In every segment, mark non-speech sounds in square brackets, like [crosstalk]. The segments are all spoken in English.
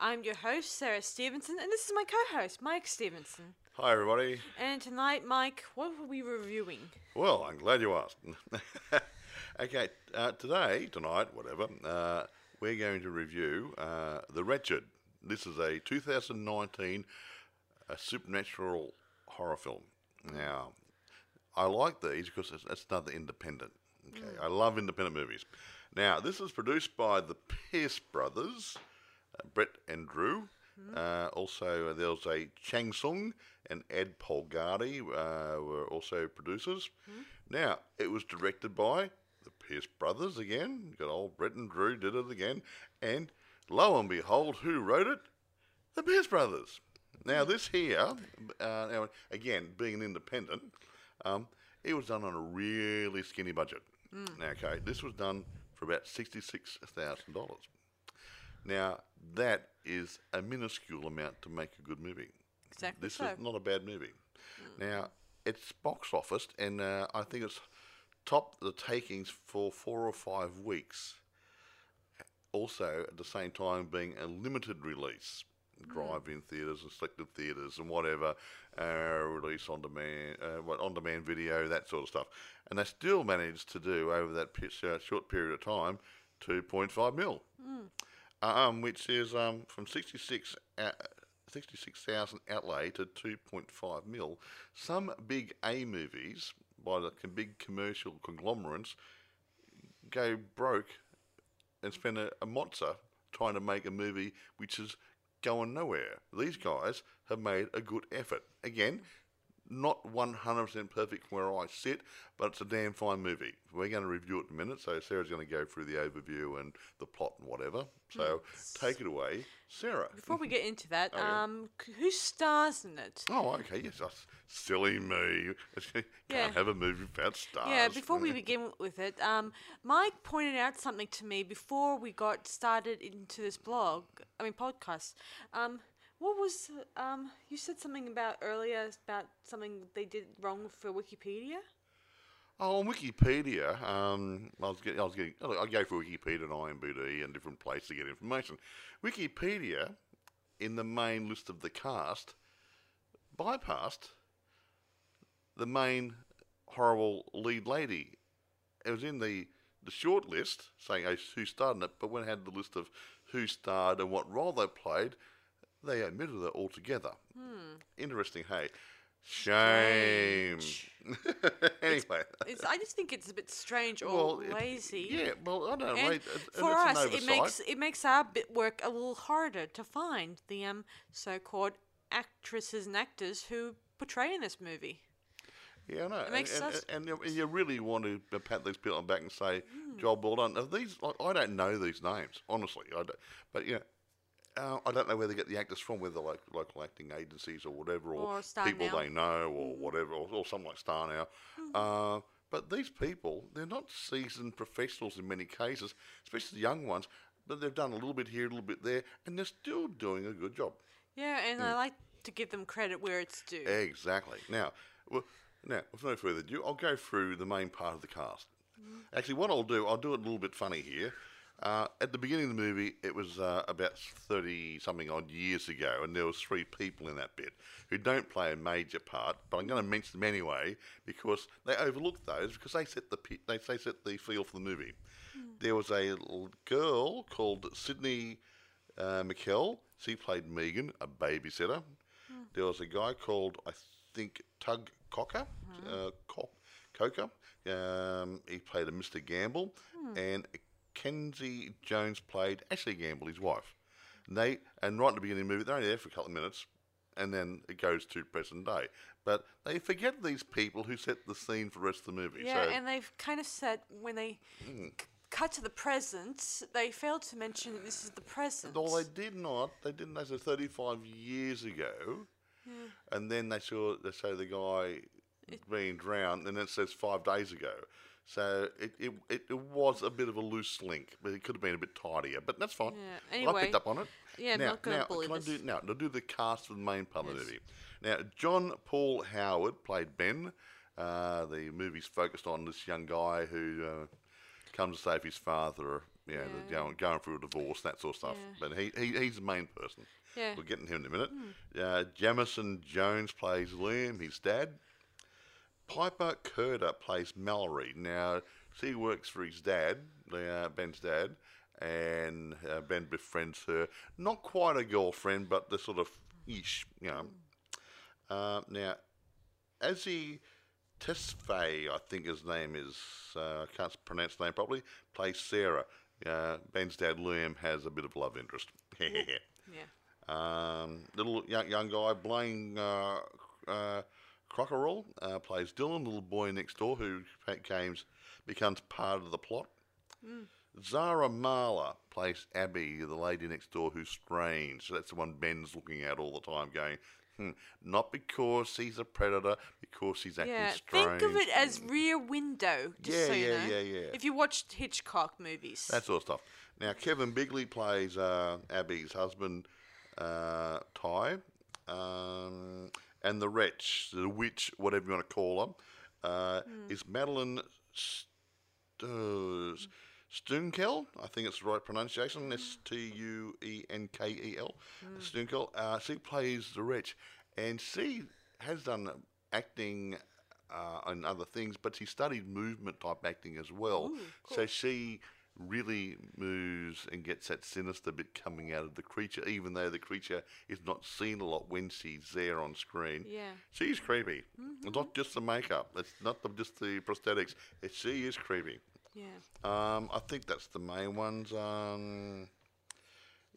I'm your host, Sarah Stevenson, and this is my co host, Mike Stevenson. Hi, everybody. And tonight, Mike, what were we reviewing? Well, I'm glad you asked. [laughs] okay, uh, today, tonight, whatever, uh, we're going to review uh, The Wretched. This is a 2019 a supernatural horror film. Now, I like these because it's, it's another independent. Okay, I love independent movies. Now, this is produced by the Pierce brothers, uh, Brett and Drew. Uh, also, uh, there was a Chang Sung and Ed Polgardy uh, were also producers. Now, it was directed by the Pierce brothers again. Got old Brett and Drew did it again, and lo and behold, who wrote it? The Pierce brothers. Now, this here, uh, now again, being an independent, um, it was done on a really skinny budget. Now, okay, this was done for about sixty-six thousand dollars. Now, that is a minuscule amount to make a good movie. Exactly This so. is not a bad movie. Now, it's box office, and uh, I think it's topped the takings for four or five weeks. Also, at the same time, being a limited release, drive-in theaters and selected theaters and whatever, uh, release on demand, uh, what on demand video, that sort of stuff, and they still managed to do over that uh, short period of time, two point five mil, um, which is um, from sixty six. Uh, 66,000 outlay to 2.5 mil. Some big A movies by the big commercial conglomerates go broke and spend a, a mozza trying to make a movie which is going nowhere. These guys have made a good effort. Again, not 100% perfect from where I sit, but it's a damn fine movie. We're going to review it in a minute, so Sarah's going to go through the overview and the plot and whatever. So take it away, Sarah. Before we get into that, Oh, yeah. um, who stars in it? Oh, okay, yes, that's silly me. Can't Yeah. have a movie without stars. Yeah, before we begin with it, um, Mike pointed out something to me before we got started into this blog. I mean podcast. Um, what was um? You said something about earlier about something they did wrong for Wikipedia. Oh, on Wikipedia, um, I was getting, I was getting, I go for Wikipedia and IMDb and different places to get information. Wikipedia, in the main list of the cast, bypassed the main horrible lead lady. It was in the the short list saying oh, who starred in it, but when it had the list of who starred and what role they played, they omitted it altogether. Interesting, hey. Shame. [laughs] Anyway, It's, I just think it's a bit strange or well, it- lazy. yeah, well, I don't know. And it- and for us, it makes it makes our bit work a little harder to find the um so-called actresses and actors who portray in this movie. Yeah, I know. It makes and, us- and, and you really want to pat these people on the back and say, Hmm. "Job well done." Now, these, like, I don't know these names, honestly. I don't, but know, uh, I don't know where they get the actors from, whether like local acting agencies or whatever, or, Or people Now. they know, or whatever, or, or something like Star Now. Uh, but these people, they're not seasoned professionals in many cases, especially the young ones. But they've done a little bit here, a little bit there, and they're still doing a good job. Yeah, and Hmm. I like to give them credit where it's due. Exactly. Now, well, now, with no further ado, I'll go through the main part of the cast. Actually, what I'll do, I'll do it a little bit funny here. Uh, at the beginning of the movie, it was uh, about 30 something odd years ago, and there was three people in that bit who don't play a major part, but I'm going to mention them anyway because they overlooked those because they set the they, they set the feel for the movie. There was a girl called Sydney uh, Mikelle. She played Megan, a babysitter. There was a guy called, I think, Tug Cocker, uh, Co- Coker. Um, he played a Mr. Gamble. And Kenzie Jones played Ashley Gamble, his wife. And they and right at the beginning of the movie, they're only there for a couple of minutes, and then it goes to present day. But they forget these people who set the scene for the rest of the movie. Yeah, so, and they've kind of said when they hmm. c- cut to the present, they failed to mention that this is the present. Well, they did not. They didn't. They said 35 years ago, and then they saw they say the guy being drowned, and then it says five days ago. So it, it, it, was a bit of a loose link, but it could have been a bit tidier. But that's fine. Yeah, Anyway, I picked up on it. yeah, now, not gonna now, bully can I this. do now? I'll do the cast of the main part of the movie. Now, John Paul Howard played Ben. Uh, the movie's focused on this young guy who uh, comes to save his father Yeah, Yeah. the going, going through a divorce, that sort of stuff. Yeah. But he, he he's the main person. Yeah. We'll get into him in a minute. Uh, Jamison Jones plays Liam, his dad. Piper Curda plays Mallory. Now, she works for his dad, uh, Ben's dad, and uh, Ben befriends her. Not quite a girlfriend, but the sort of ish, you know. Uh, now, as he Tesfaye, I think his name is, uh, I can't pronounce the name properly, plays Sarah. Uh, Ben's dad, Liam, has a bit of love interest. [laughs] Yeah. Um, little young, young guy, Blane uh, uh, Crockarell, uh, plays Dylan, little boy next door who becomes, becomes part of the plot. Zarah Mahler plays Abby, the lady next door who's strange. So that's the one Ben's looking at all the time, going, hmm, not because he's a predator, because he's acting Yeah, strange. think of it as Rear Window. Just Yeah, so you yeah, know. yeah, yeah. If you watched Hitchcock movies, that sort of stuff. Now, Kevin Bigley plays uh, Abby's husband, uh, Ty, um, and the wretch, the witch, whatever you want to call her, uh, is Madeline St- Stunkel. I think it's the right pronunciation. S T U E N K E L. Stunkel. Uh, she plays the wretch, and she has done acting uh, and other things, but she studied movement type acting as well. So she really moves and gets that sinister bit coming out of the creature, even though the creature is not seen a lot when she's there on screen. Yeah. She's creepy. It's not just the makeup. It's not the, just the prosthetics. It's, she is creepy. yeah. Um, I think that's the main ones. Um,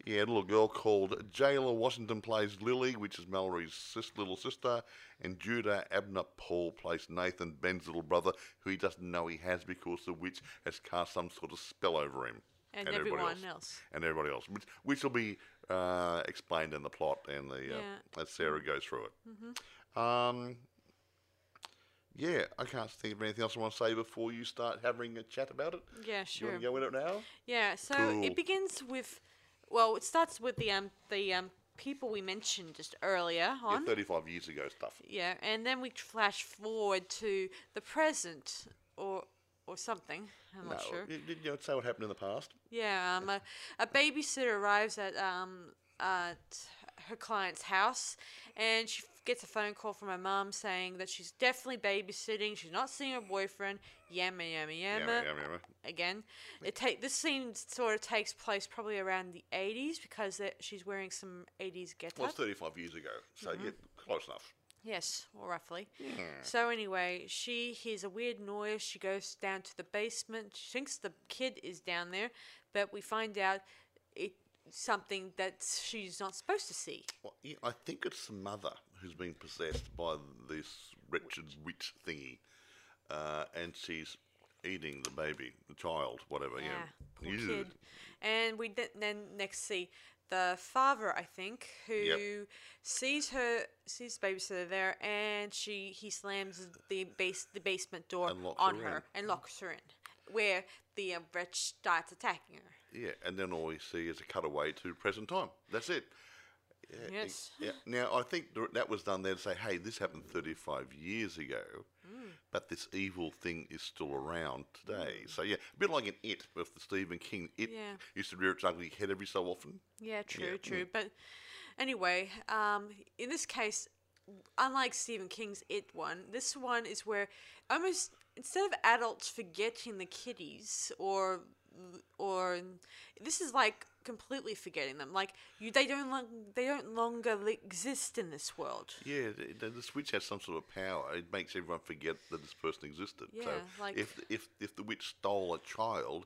yeah, a little girl called Jayla Washington plays Lily, which is Mallory's sis- little sister, and Judah Abner Paul plays Nathan, Ben's little brother, who he doesn't know he has because the witch has cast some sort of spell over him. And, everybody everyone else. else. And everybody else, which, which will be uh, explained in the plot and the uh, as Sarah goes through it. Um, yeah, I can't think of anything else I want to say before you start having a chat about it. Yeah, You sure. want to go in it now? Yeah, so Cool. it begins with, well, it starts with the um the um people we mentioned just earlier Yeah, on. 35 years ago stuff. Yeah, and then we flash forward to the present or or something. I'm No, not sure. you, you know, say what happened in the past. Yeah, um, a, a babysitter arrives at um at her client's house, and she gets a phone call from her mum saying that she's definitely babysitting. She's not seeing her boyfriend. Yammer, yammer, yammer. Yammer, yammer, yammer. Again, it take this scene sort of takes place probably around the eighties because it- she's wearing some eighties get Well, up. it's 35 years ago, so Mm-hmm. yeah, close enough. Yes, or roughly. Yeah. So anyway, she hears a weird noise. She goes down to the basement. She thinks the kid is down there, but we find out it something that she's not supposed to see. Well, yeah, I think it's the mother who's been possessed by this wretched witch thingy, uh, and she's eating the baby, the child, whatever. Yeah, Yeah, poor Ew. kid. And we th- then next see the father, I think, who sees her sees the babysitter there, and she he slams the base the basement door on her her, and locks her in, where the uh, wretch starts attacking her. Yeah, and then all we see is a cutaway to present time. That's it. Yeah, Yes. Yeah. Now I think that was done there to say, hey, this happened 35 years ago, Mm. but this evil thing is still around today. So yeah, a bit like in It with the Stephen King. It Yeah. used to rear its ugly head every so often. Yeah, true, Yeah, true. But anyway, um, in this case, unlike Stephen King's It one, this one is where almost instead of adults forgetting the kiddies or or this is like completely forgetting them. Like you, they don't long, they don't longer exist in this world. Yeah, the, the, switch has some sort of power. It makes everyone forget that this person existed. so Yeah, like- if if if the witch stole a child,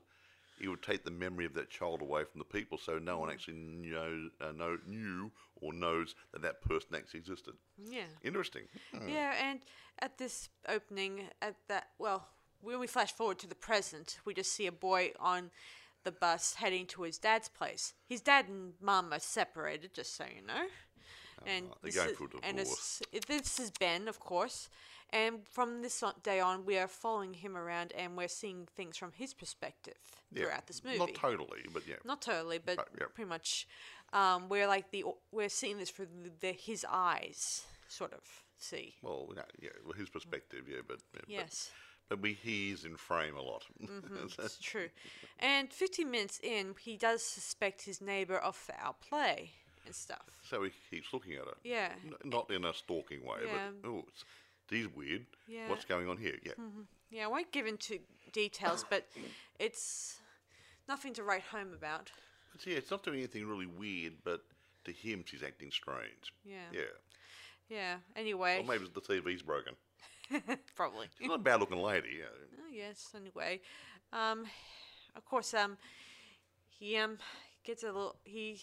it would take the memory of that child away from the people, so no Mm. one actually know, uh, know knew or knows that that person actually existed. Yeah. Interesting. Yeah, and at this opening, at that, well, when we flash forward to the present, we just see a boy on the bus heading to his dad's place. His dad and mum are separated, just so you know. And they're this going is, through a and it's, it, this is Ben, of course. And from this day on, we are following him around, and we're seeing things from his perspective Yeah. throughout this movie. Not totally, but yeah. Not totally, but Right, yeah. pretty much. Um, we're like the we're seeing this through the, the his eyes, sort of. See. Well, yeah, well, his perspective, yeah, but yeah, Yes. But we he is in frame a lot. Mm-hmm, [laughs] it's true. And 15 minutes in, he does suspect his neighbor of foul play and stuff. so he keeps looking at it. Yeah. N- not in a stalking way, Yeah. but oh, it's, he's weird. Yeah. What's going on here? Yeah. Mm-hmm. Yeah, I won't give into details, but it's nothing to write home about. But yeah, it's not doing anything really weird, but to him, she's acting strange. Yeah. Yeah. Yeah, anyway, Or maybe the TV's broken. [laughs] probably. She's not a bad looking lady. Yeah. Oh, yes, anyway. Um, of course, um, he um gets a little he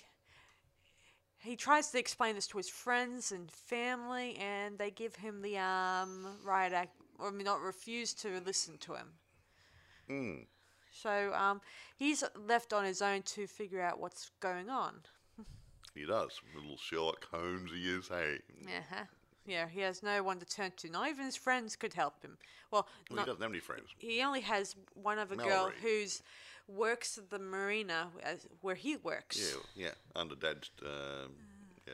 he tries to explain this to his friends and family, and they give him the um riot act, or I mean, not refuse to listen to him. Mm. So um, he's left on his own to figure out what's going on. He does. Little Sherlock Holmes he is, hey. Uh-huh. Yeah, he has no one to turn to. Not even his friends could help him. Well, Well, not, he doesn't have any friends. he only has one other girl Mallory. who's works at the marina where he works. Yeah, yeah. Under Dad's, um, yeah,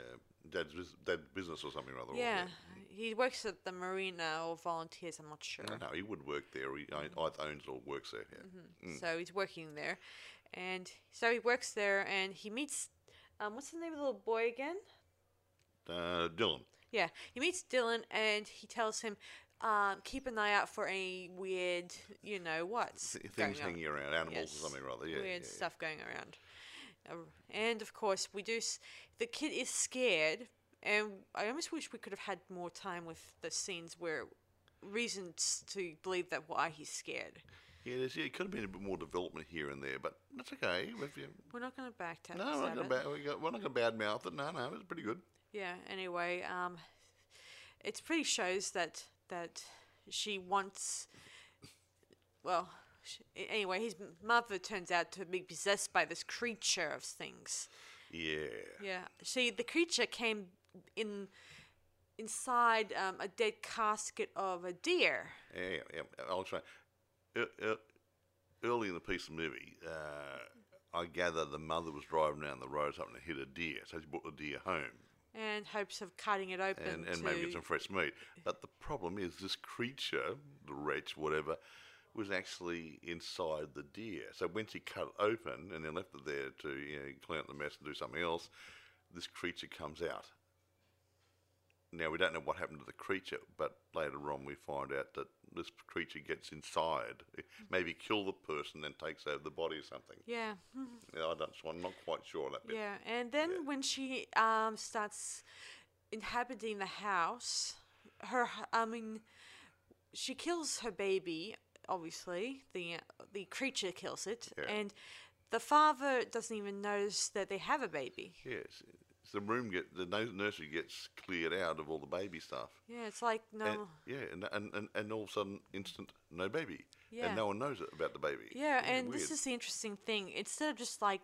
Dad's, Dad's business or something rather. or- Yeah, he works at the marina or volunteers. I'm not sure. No, no, he would work there. He either owns or works there. Yeah. So he's working there, and so he works there, and he meets. Um, what's the name of the little boy again? Uh, Dylan. Yeah, he meets Dylan, and he tells him, um, keep an eye out for any weird, you know, going things on. hanging around, animals Yes, or something rather. Yeah, weird yeah, yeah. stuff going around. Uh, and of course, we do. S- the kid is scared, and I almost wish we could have had more time with the scenes where reasons to believe that why he's scared. Yeah, there's, yeah, it could have been a bit more development here and there, but that's okay. We're not going to back down. no, we're not going to we got, we're not going to badmouth it. No, no, it's pretty good. Yeah. Anyway, um, it's pretty shows that that she wants. Well, sh anyway, his mother turns out to be possessed by this creature of things. Yeah. Yeah. See, the creature came in inside um, a dead casket of a deer. Yeah, yeah. I'll try. Early in the piece of movie, uh, I gather the mother was driving down the road something and hit a deer, so she brought the deer home And hopes of cutting it open and, and maybe get some fresh meat. But the problem is, this creature, the wretch, whatever, was actually inside the deer. So when she cut it open and then left it there to you know, clean up the mess and do something else, this creature comes out. Now we don't know what happened to the creature, but later on we find out that this creature gets inside, maybe kill the person, then takes over the body or something. yeah, [laughs] Yeah, I don't, I'm not quite sure on that bit. yeah. And then when she um starts inhabiting the house, her I mean, she kills her baby. Obviously, the the creature kills it, Yeah. and the father doesn't even notice that they have a baby. Yes, the room get the nursery gets cleared out of all the baby stuff. Yeah, it's like no. And, yeah, and, and, and, and all of a sudden, instant, no baby. Yeah. And no one knows it about the baby. Yeah, and weird. this is the interesting thing. Instead of just like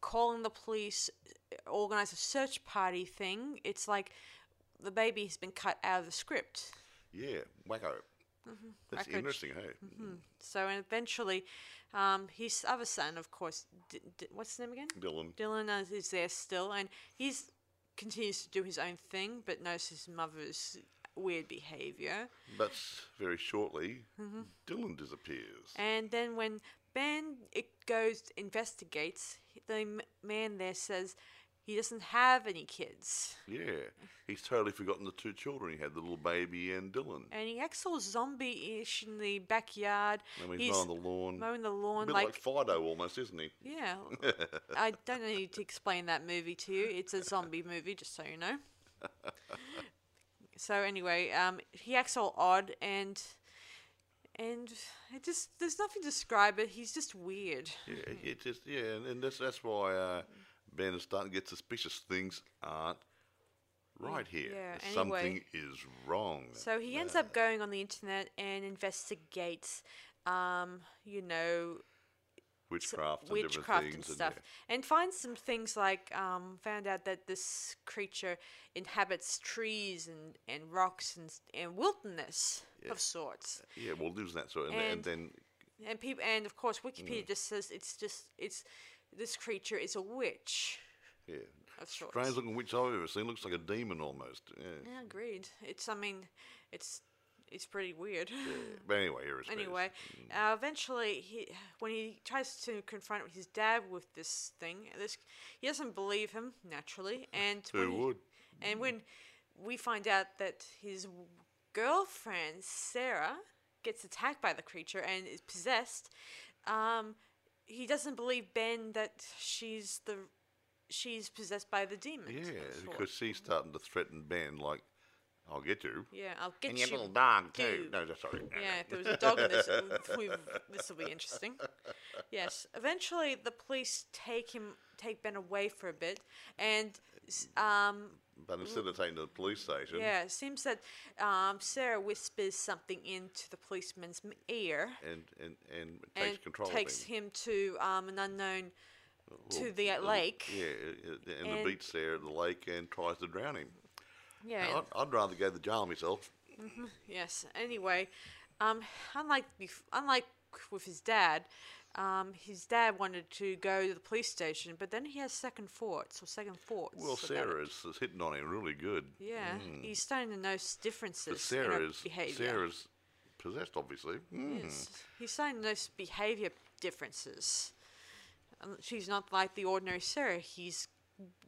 calling the police, uh, organize a search party thing, it's like the baby has been cut out of the script. Yeah, wacko. That's Wacko. interesting, hey? So and eventually, um, his other son, of course, D- D- what's his name again? Dylan. Dylan is- is there still, and he's continues to do his own thing, but knows his mother's weird behavior. But very shortly, Mm-hmm. Dylan disappears. And then when Ben it goes investigates, the m- man there says he doesn't have any kids, Yeah, he's totally forgotten the two children he had, the little baby and Dylan. and he acts all zombie-ish in the backyard. And he's, mowing the lawn. mowing the a lawn bit like, like Fido almost, isn't he? yeah. [laughs] I don't need to explain that movie to you. It's a zombie movie, just so you know. [laughs] so anyway, um, he acts all odd and. And it just, there's nothing to describe it. He's just weird. Yeah, it just yeah, and, and that's that's why uh, Ben is starting to get suspicious. Things aren't right here. yeah, Something is wrong. So he ends up going on the internet and investigates, um, you know, witchcraft and witchcraft and stuff, and finds some things like um, found out that this creature inhabits trees and, and rocks and and wilderness of sorts. yeah, yeah, well, lives that sort, of, and, And- and then And people, and of course, Mm. Wikipedia just says it's just it's this creature is a witch yeah, of sorts. strange looking witch I've ever seen. Looks like a demon almost. Yeah, Yeah, agreed. It's I mean, it's it's pretty weird. [laughs] But anyway. Anyway, uh, eventually, he when he tries to confront his dad with this thing, this he doesn't believe him naturally, [laughs] and Who he- would? and when we find out that his girlfriend Sarah gets attacked by the creature and is possessed, um, he doesn't believe Ben that she's the she's possessed by the demon. Yeah, because she's starting to threaten Ben, like, I'll get you. yeah, I'll get and you. your little dog, too. No, that's sorry. Yeah, if there was a dog in this, [laughs] this will be interesting. Yes. Eventually, the police take him, take Ben away for a bit, and um, But instead of taking to the police station, yeah, it seems that um, Sarah whispers something into the policeman's m- ear and, and, and takes control takes of him. him to um, an unknown to the uh, lake. Yeah, uh, and, And- the beach there at the lake and tries to drown him. Yeah. I'd, I'd rather go to jail myself. Yes. Anyway, um, unlike bef- unlike with his dad, um, his dad wanted to go to the police station, but then he has second thoughts or second thoughts. Well, Sarah is, is hitting on him really good. Yeah, he's starting to notice differences But Sarah is behavior. Sarah's possessed, obviously. Mm. Yes. He's starting to notice behavior differences. Um, she's not like the ordinary Sarah. He's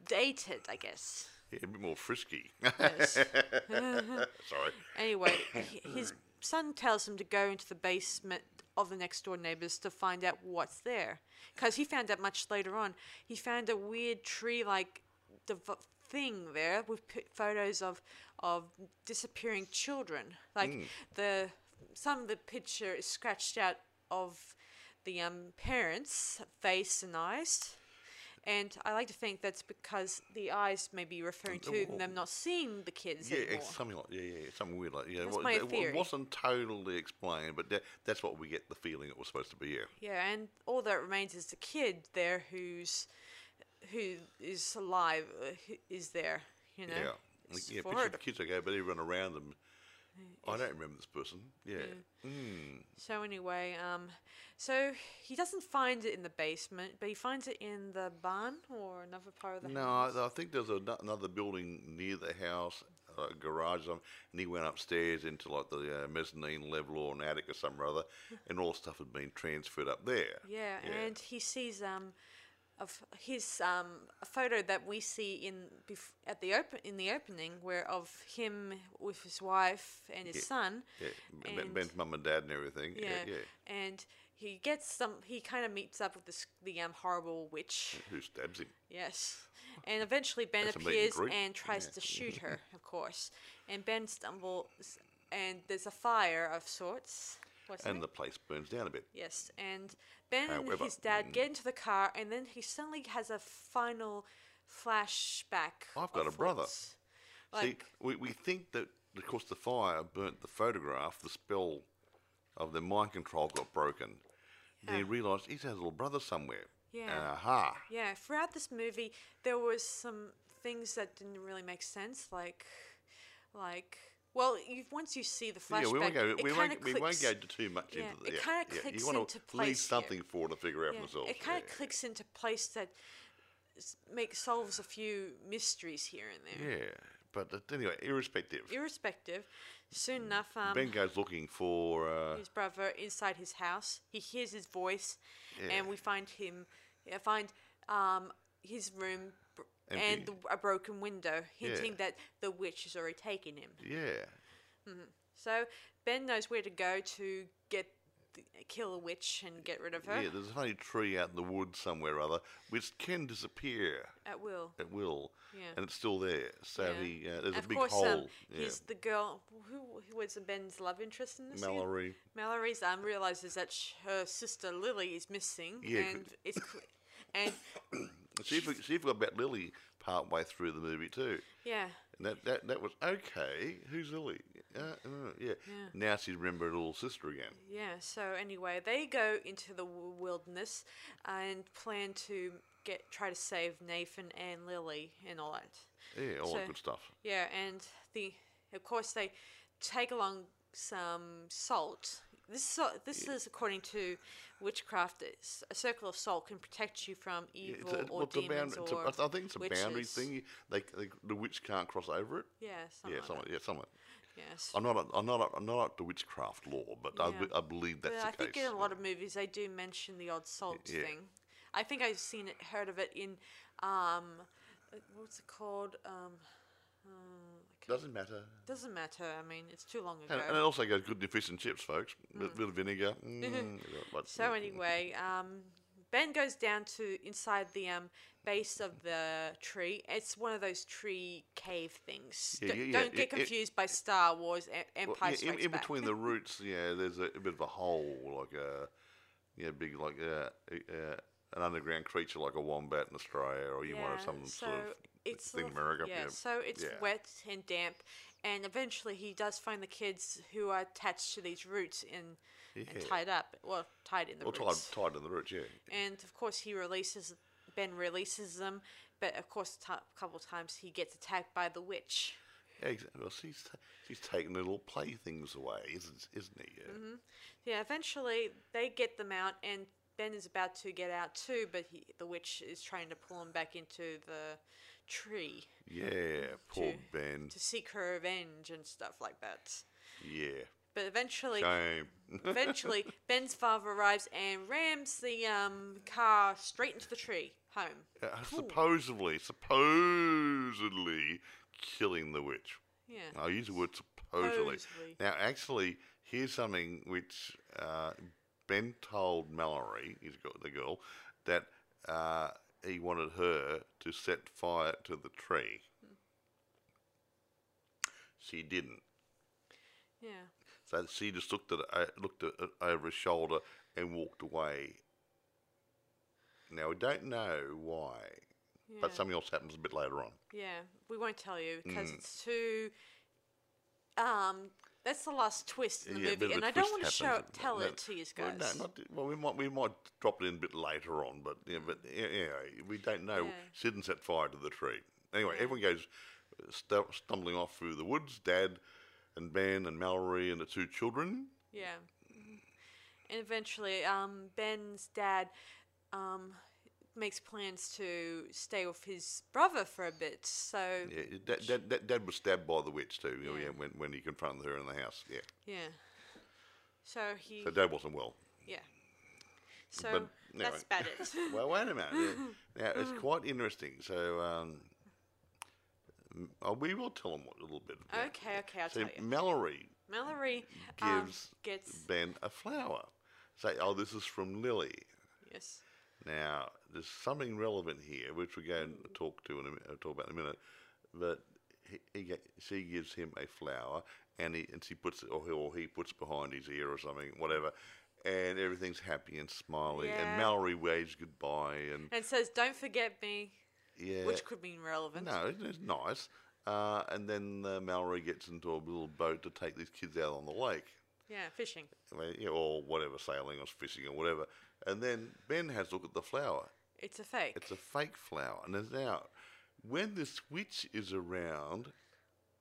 dated, I guess. Yeah, a bit more frisky. Yes. [laughs] [laughs] Sorry. Anyway, [coughs] his son tells him to go into the basement of the next door neighbors to find out what's there. Because he found out much later on. He found a weird tree like dev- thing there with p- photos of of disappearing children. Like the some of the picture is scratched out of the um, parents' face and eyes. And I like to think that's because the eyes may be referring to well, them not seeing the kids Yeah, anymore. it's something like yeah, yeah, something weird like yeah. That's well, my it, theory. wasn't totally explained, but that, that's what we get the feeling it was supposed to be. Yeah. Yeah, and all that remains is the kid there who's who is alive, uh, who is there. You know. Yeah. It's yeah, picture the kids okay, but everyone around them. I don't remember this person. Yeah. Mm. So anyway, um, so he doesn't find it in the basement, but he finds it in the barn or another part of the No, house. I, I think there's ano- another building near the house, a garage, and he went upstairs into like the uh, mezzanine level or an attic or something or other, [laughs] and all stuff had been transferred up there. Yeah, Yeah. and he sees um, of his um a photo that we see in bef- at the open in the opening where of him with his wife and his son. Yeah, And- Ben's mum and dad and everything. Yeah, Yeah, yeah. and he gets some. He kind of meets up with this the um horrible witch. Who stabs him? Yes, and eventually Ben That's a meet and appears and tries Yeah. to shoot [laughs] her, of course. And Ben stumbles, and there's a fire of sorts. And the place burns down a bit. Yes, and Ben and his dad mm. get into the car, and then he suddenly has a final flashback. I've got a brother. what's- See, Like, we, we think that because the fire burnt the photograph, the spell of the mind control got broken. Then he realised he has a little brother somewhere. Yeah. Aha. yeah, throughout this movie, there was some things that didn't really make sense, like, like, well, you, once you see the flashback, yeah, we won't go. it We won't, we won't go too much yeah, into it the. kinda yeah, clicks you wanna into leave place here. something for to figure out Yeah, themselves. it kind of yeah. clicks into place that makes solves a few mysteries here and there. Yeah, but anyway, irrespective, Irrespective, soon enough, um, Ben goes looking for. Uh, his brother inside his house. He hears his voice, Yeah. and we find him. Find um, his room and the, a broken window, hinting Yeah. that the witch has already taken him. yeah, So Ben knows where to go to get the, kill a witch and get rid of her yeah. There's a funny tree out in the woods somewhere or other, which can disappear at will. at will, Yeah. and it's still there. So Yeah. he uh, there's And a big course, hole. um, yeah. he's the girl who, who was Ben's love interest in this. Mallory. Mallory's um realizes that sh- her sister Lily is missing, Yeah, and it's cl- and [coughs] [coughs] She, she forgot about Lily part way through the movie too. yeah, And that, that, that was okay. Who's Lily? Uh, uh, yeah. Yeah. Now she's remembered her little sister again. Yeah, so anyway, they go into the wilderness and plan to get try to save Nathan and Lily and all that. Yeah, all So- that good stuff. Yeah, and the of course they take along some salt. This is this is according to witchcraft. A circle of salt can protect you from evil it's a, or it's demons. It's or I th- think it's a boundary thing. They, they, the witch can't cross over it. Yeah, yeah, like something. that. Yeah. Yes. I'm not. I'm not. I'm not up to witchcraft law, but I, Yeah. be- I believe that's But I think case. in a lot of movies they do mention the odd salt Yeah. thing. I think I've seen it, heard of it in, um, uh, what's it called? Um, um, I Doesn't matter. doesn't matter. I mean, it's too long ago. And, and it also goes good in fish and chips, folks. Bit, bit [laughs] of vinegar. Mm, So anyway, um, Ben goes down to inside the um, base of the tree. It's one of those tree cave things. Yeah, yeah, yeah, Don't get it- it- confused by Star Wars Well, Empire yeah, in, in Back. between the [laughs] roots, yeah, there's a, a bit of a hole, like a, yeah, big like uh, an underground creature like a wombat in Australia, or you might have some so sort of it's sort of- America. Yeah, so it's yeah. wet and damp, and eventually he does find the kids who are attached to these roots and, and tied up, well, tied in the roots. Well, tied, roots. tied in the roots, yeah. And of course, he releases Ben releases them, but of course, a couple times he gets attacked by the witch. Yeah, exactly. Well, she's ta- she's taking little playthings away, isn't isn't he? Yeah. Mm-hmm. Yeah, eventually they get them out, and Ben is about to get out too, but he, the witch is trying to pull him back into the tree Yeah, poor To- Ben. to seek her revenge and stuff like that. Yeah, But eventually, shame. [laughs] eventually, Ben's father arrives and rams the um, car straight into the tree home. Uh, supposedly, supposedly killing the witch. Yeah. I use the word supposedly. Supposedly. Now, actually, here's something which uh, Ben told Mallory, he's got the girl, that uh, he wanted her to set fire to the tree. She didn't. Yeah. So she just looked at it, uh, looked at it over his shoulder and walked away. Now we don't know why, but something else happens a bit later on. Yeah, we won't tell you because Mm. it's too. Um, that's the last twist in the Yeah, movie, and I don't want to show it, tell No, it to you Well, guys. no, not, well, we might we might drop it in a bit later on, but yeah, but yeah, yeah, we don't know. Yeah. She didn't set fire to the tree. Anyway, everyone goes uh, stu- stumbling off through the woods. Dad and Ben and Mallory and the two children. Yeah. And eventually, um, Ben's dad um, makes plans to stay with his brother for a bit. So Yeah, dad, dad, dad, dad was stabbed by the witch too. Yeah. yeah, when when he confronted her in the house. Yeah, yeah. So he so dad wasn't well. yeah. So But that's anyway. about it. [laughs] Well, wait a minute. Yeah. Now it's [laughs] quite interesting. So um, oh, we will tell them a little bit. about okay, okay, I'll So tell you. Mallory Mallory um, gives gets Ben a flower. Say, oh, this is from Lily. yes. Now, there's something relevant here, which we're going to talk to in a, uh, talk about in a minute. But he, he she gives him a flower, and he and she puts it, or he, or he puts behind his ear or something, whatever. And everything's happy and smiling. Yeah. And Mallory waves goodbye, and And says, "Don't forget me," yeah, which could mean relevant. no, it's, it's nice. Uh, and then uh, Mallory gets into a little boat to take these kids out on the lake. Yeah, fishing. I mean, you know, or whatever, sailing or fishing or whatever. And then Ben has a look at the flower. It's a fake. It's a fake flower. And there's now, when the switch is around,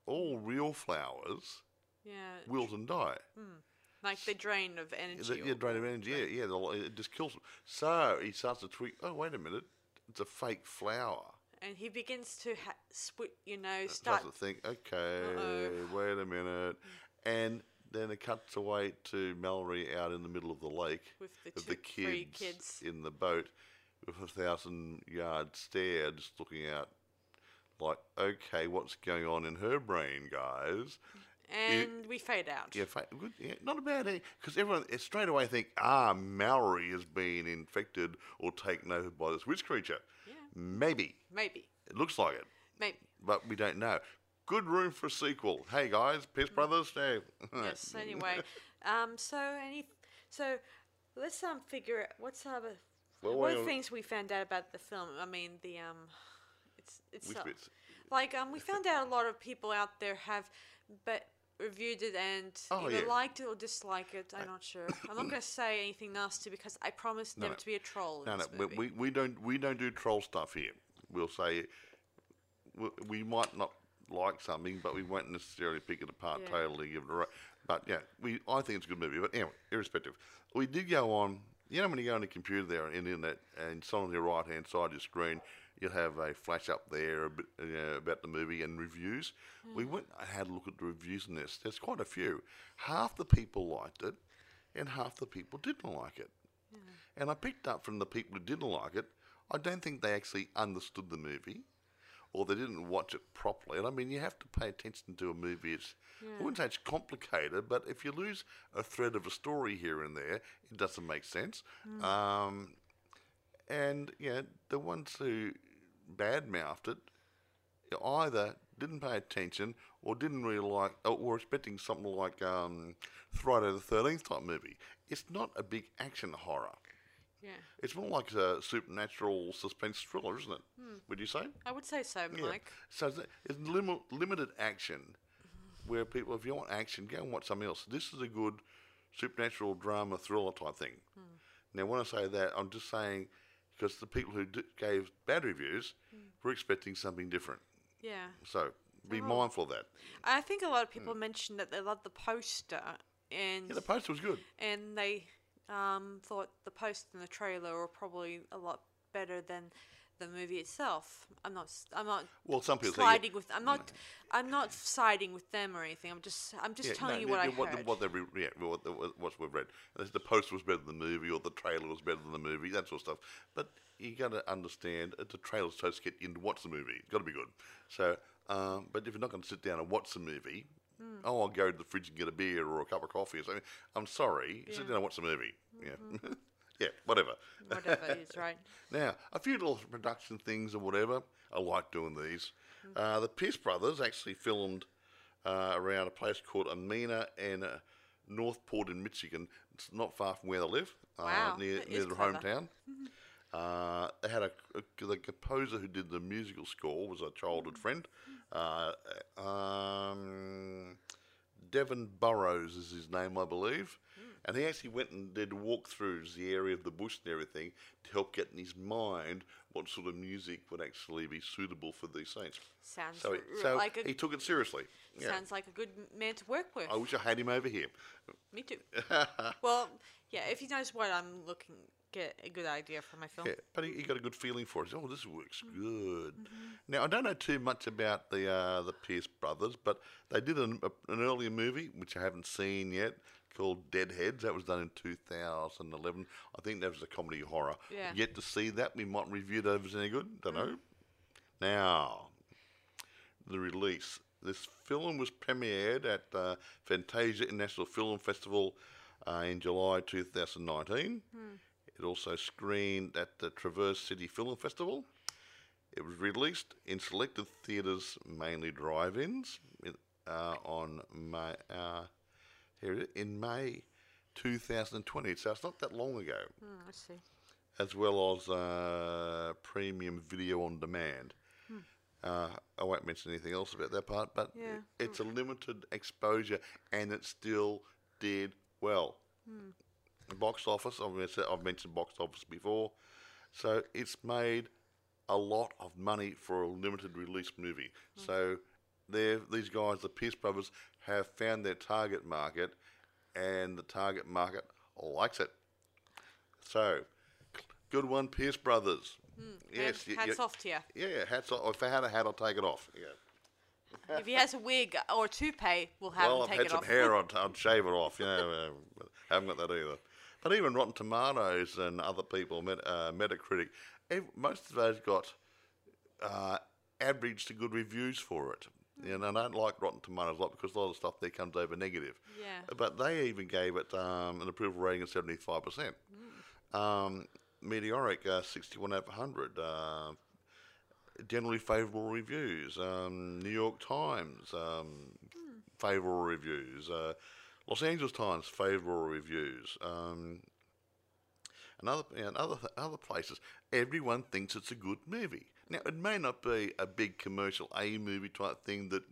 all real flowers yeah, wilt and die. Hmm. like they drain of energy. The, yeah, drain of energy. Yeah, yeah, it just kills them. So he starts to tweak. Oh, wait a minute, it's a fake flower. and he begins to ha- swi you know, start. To think, okay, Uh-oh. wait a minute, and then it cuts away to Mallory out in the middle of the lake With the the two- three kids, kids. in the boat with a thousand yard stare, just looking out like, okay, what's going on in her brain, guys? and we fade out. Yeah, good, yeah not a bad because everyone eh, straight away think, ah, Mallory has been infected or taken over by this witch creature. Yeah. Maybe Maybe. it looks like it, Maybe. but we don't know. Good room for a sequel. Hey guys, Pierce Brothers, hey. [laughs] Yes. Anyway, um. So any. So, let's um figure out what's other. Well, of the things we found out about the film? I mean, the um, it's it's Which uh, bits? like um we found out a lot of people out there have, but reviewed it and Oh, either yeah. liked it or disliked it. I'm not sure. I'm not gonna say anything nasty because I promised No, never no. to be a troll. No, no, we, we, we don't we don't do troll stuff here. We'll say we, we might not like something, but we won't necessarily pick it apart Yeah. totally. Give it a ra- but yeah, we I think it's a good movie. But anyway, irrespective, we did go on. You know when you go on the computer there the internet and it's on the right hand side of your screen, you'd have a flash up there a bit, you know, about the movie and reviews. Hmm. We went and had a look at the reviews in this. There's quite a few. Half the people liked it, and half the people didn't like it. Hmm. And I picked up from the people who didn't like it, I don't think they actually understood the movie or they didn't watch it properly. And I mean, you have to pay attention to a movie. It's, I wouldn't say it's complicated, but if you lose a thread of a story here and there, it doesn't make sense. Um, and, yeah, the ones who badmouthed it either didn't pay attention or didn't really like, or were expecting something like um, Friday the 13th type movie. It's not a big action horror. Yeah. It's more like a supernatural suspense thriller, isn't it? Hmm. Would you say? I would say so, Yeah. Mike. So it's, lim- limited action, where people, if you want action, go and watch something else. This is a good supernatural drama thriller type thing. Hmm. Now, when I say that, I'm just saying because the people who d- gave bad reviews hmm. were expecting something different. Yeah. So be Oh. mindful of that. I think a lot of people mentioned that they loved the poster and Yeah, the poster was good. and they um, thought the post and the trailer were probably a lot better than the movie itself. I'm not. I'm not Well, some people siding with. I'm not. I'm not siding with them or anything. I'm just. I'm just Yeah, telling no, you the- what I what, the- heard. What they re- yeah, what, the, what we've read. The post was better than the movie, or the trailer was better than the movie, that sort of stuff. But you got to understand, uh, the trailer's supposed to get you to watch the movie. It's got to be good. So, um, but if you're not going to sit down and watch the movie. Oh, I'll go to the fridge and get a beer or a cup of coffee or something. I'm sorry, sit Yeah. down and watch the movie. Yeah, Mm-hmm. [laughs] yeah, whatever. Whatever it is, right? [laughs] Now, a few little production things or whatever. I like doing these. Uh, the Pierce brothers actually filmed uh, around a place called Omena and uh, Northport in Michigan. It's not far from where they live, Wow, uh, near, that near their clever. hometown. [laughs] Uh, they had a, a- the composer who did the musical score was a childhood friend. Uh, um, Devin Burrows is his name, I believe. And he actually went and did walkthroughs, the area of the bush and everything, to help get in his mind what sort of music would actually be suitable for these scenes. Sounds So, he, so like he took it seriously. Yeah. sounds like a good man to work with. I wish I had him over here. Me too. [laughs] well, yeah. If he knows what I'm looking, get a good idea for my film. Yeah, but he, he got a good feeling for it. He said, Oh, this works Mm-hmm. good. Now I don't know too much about the uh, the Pierce brothers, but they did an, a, an earlier movie which I haven't seen yet called Deadheads. That was done in 2011. I think that was a comedy horror. Yeah. Yet to see that, we might review that if it's any good. Don't know. Now, the release. This film was premiered at uh, Fantasia International Film Festival uh, in July 2019. It also screened at the Traverse City Film Festival. It was released in selected theatres, mainly drive-ins, in- uh, on May, uh, here in May 2020. So it's not that long ago, Hmm, let's see. as well as uh, premium video on demand. Uh, I won't mention anything else about that part, but Yeah. it's a limited exposure, and it still did well. The box office, I've mentioned, box office before, so it's made a lot of money for a limited release movie. So they're, these guys, the Pierce brothers, have found their target market, and the target market likes it. So, good one, Pierce brothers. Yes, Hand- you- hats you- off to you. Yeah, hats off. If I had a hat, I'll take it off. Yeah. [laughs] if he has a wig or a toupee, we'll have well, him I've take had it some off. hair, I'd, [laughs] I'd shave it off. You know, uh, haven't got that either. But even Rotten Tomatoes and other people, Met, uh, Metacritic, most of those got uh, average to good reviews for it. You know, and I don't like Rotten Tomatoes a lot because a lot of stuff there comes over negative. Yeah. But they even gave it um, an approval rating of 75%. Um, Metacritic, uh, 61 out of 100. Uh, generally favourable reviews. Um, New York Times, um, favourable reviews. Uh, Los Angeles Times, favourable reviews. Um, and other, and other, other places, everyone thinks it's a good movie. Now, it may not be a big commercial A movie type thing that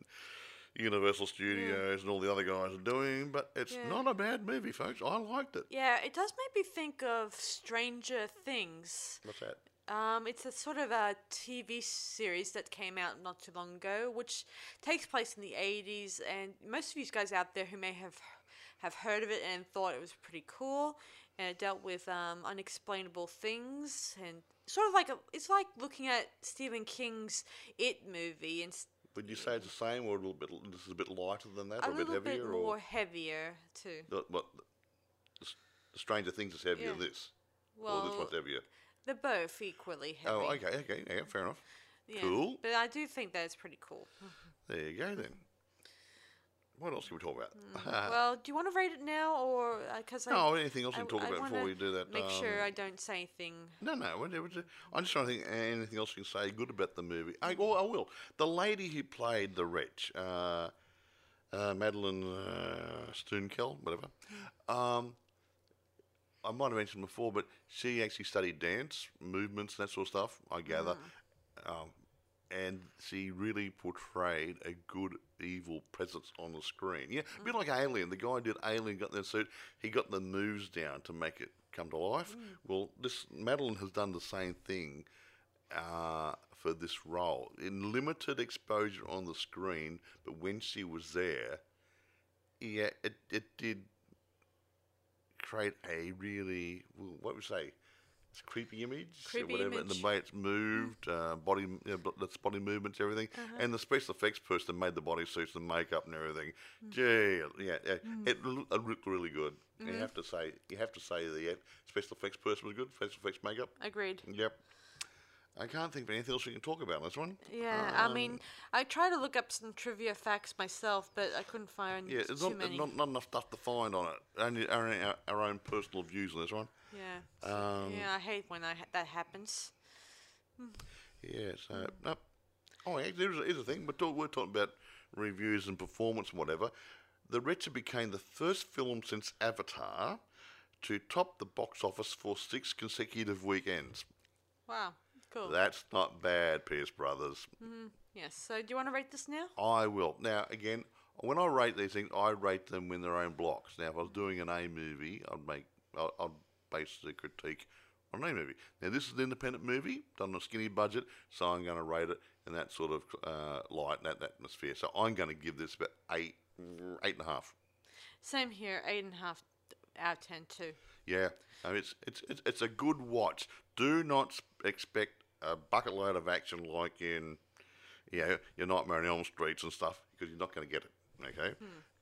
Universal Studios and all the other guys are doing, but it's Yeah. not a bad movie, folks. I liked it. Yeah, it does make me think of Stranger Things. What's that? Um, it's a sort of a TV series that came out not too long ago, which takes place in the 80s, and most of you guys out there who may have have heard of it and thought it was pretty cool, and it dealt with um, unexplainable things and sort of like a, it's like looking at Stephen King's It movie and Would you say it's the same, or a little bit? This is a bit lighter than that, a or a bit little heavier, bit or more heavier too. the, what? The, Stranger Things is heavier Yeah. than this, or Well, this one's heavier. they're both equally heavy. Oh, okay, okay, yeah, fair enough. Yeah, cool. But I do think that is pretty cool. There you go then. What else can we talk about? [laughs] well, do you want to rate it now, or because I? no, anything else we can talk I about before we do that? Make sure um, I don't say anything. No, no. I'm just trying to think anything else you can say good about the movie. I, well, I will. The lady who played the wretch, uh, uh, Madelynn uh, Stoonkel, whatever. Um, I might have mentioned before, but she actually studied dance, movements, and that sort of stuff. I gather, um, and she really portrayed a good evil presence on the screen. Yeah, a bit like Alien. The guy did Alien, got in the suit. He got the moves down to make it come to life. Well, this Madelynn has done the same thing uh, for this role in limited exposure on the screen, but when she was there, yeah, it it did create a really well, what would you say. It's creepy image, Creepy whatever, and the image. way it's moved, mm. uh, body, you know, that's body movements, everything, uh-huh. and the special effects person made the body suits and makeup and everything. Mm-hmm. Gee, yeah, yeah mm. it, l- it looked really good. You mm-hmm. have to say, you have to say the special effects person was good. Special effects makeup, Agreed. Yep. I can't think of anything else we can talk about on this one. Yeah, I Um, mean, I tried to look up some trivia facts myself, but I couldn't find yeah, there's too not, many. not, not enough stuff to find on it. Only our, our, our own personal views on this one. Yeah, Um, yeah, I hate when I, ha- that happens. Yeah, so no. Oh, yeah, there's a, here's a thing. We're, talk, we're talking about reviews and performance and whatever. The Wretched became the first film since Avatar to top the box office for six consecutive weekends. Wow, cool. That's not bad, Pierce Brothers. yes. So, do you want to rate this now? I will. Now, again, when I rate these things, I rate them in their own blocks. Now, if I was doing an A movie, I'd make, I'd, I'd the critique on an A movie. Now, this is an independent movie, done on a skinny budget, so I'm going to rate it in that sort of uh, light, that atmosphere. So I'm going to give this about eight, eight and a half. Same here, eight and a half out of ten too. Yeah, I mean, it's, it's it's it's a good watch. Do not expect a bucket load of action like in, you know, your Nightmare on Elm Streets and stuff because you're not going to get it. Okay,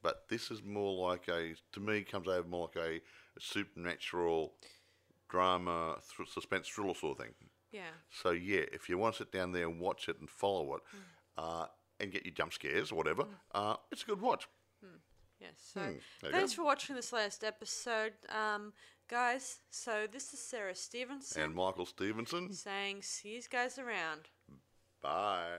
but this is more like a to me comes over more like a, supernatural drama, thr suspense thriller sort of thing. Yeah. So yeah, if you want to sit down there and watch it and follow it, uh, and get your jump scares or whatever, uh, it's a good watch. Yes. So, there thanks for watching this last episode, um, guys. So, this is Sarah Stevenson And Michael Stevenson, saying, "See you guys around." bye.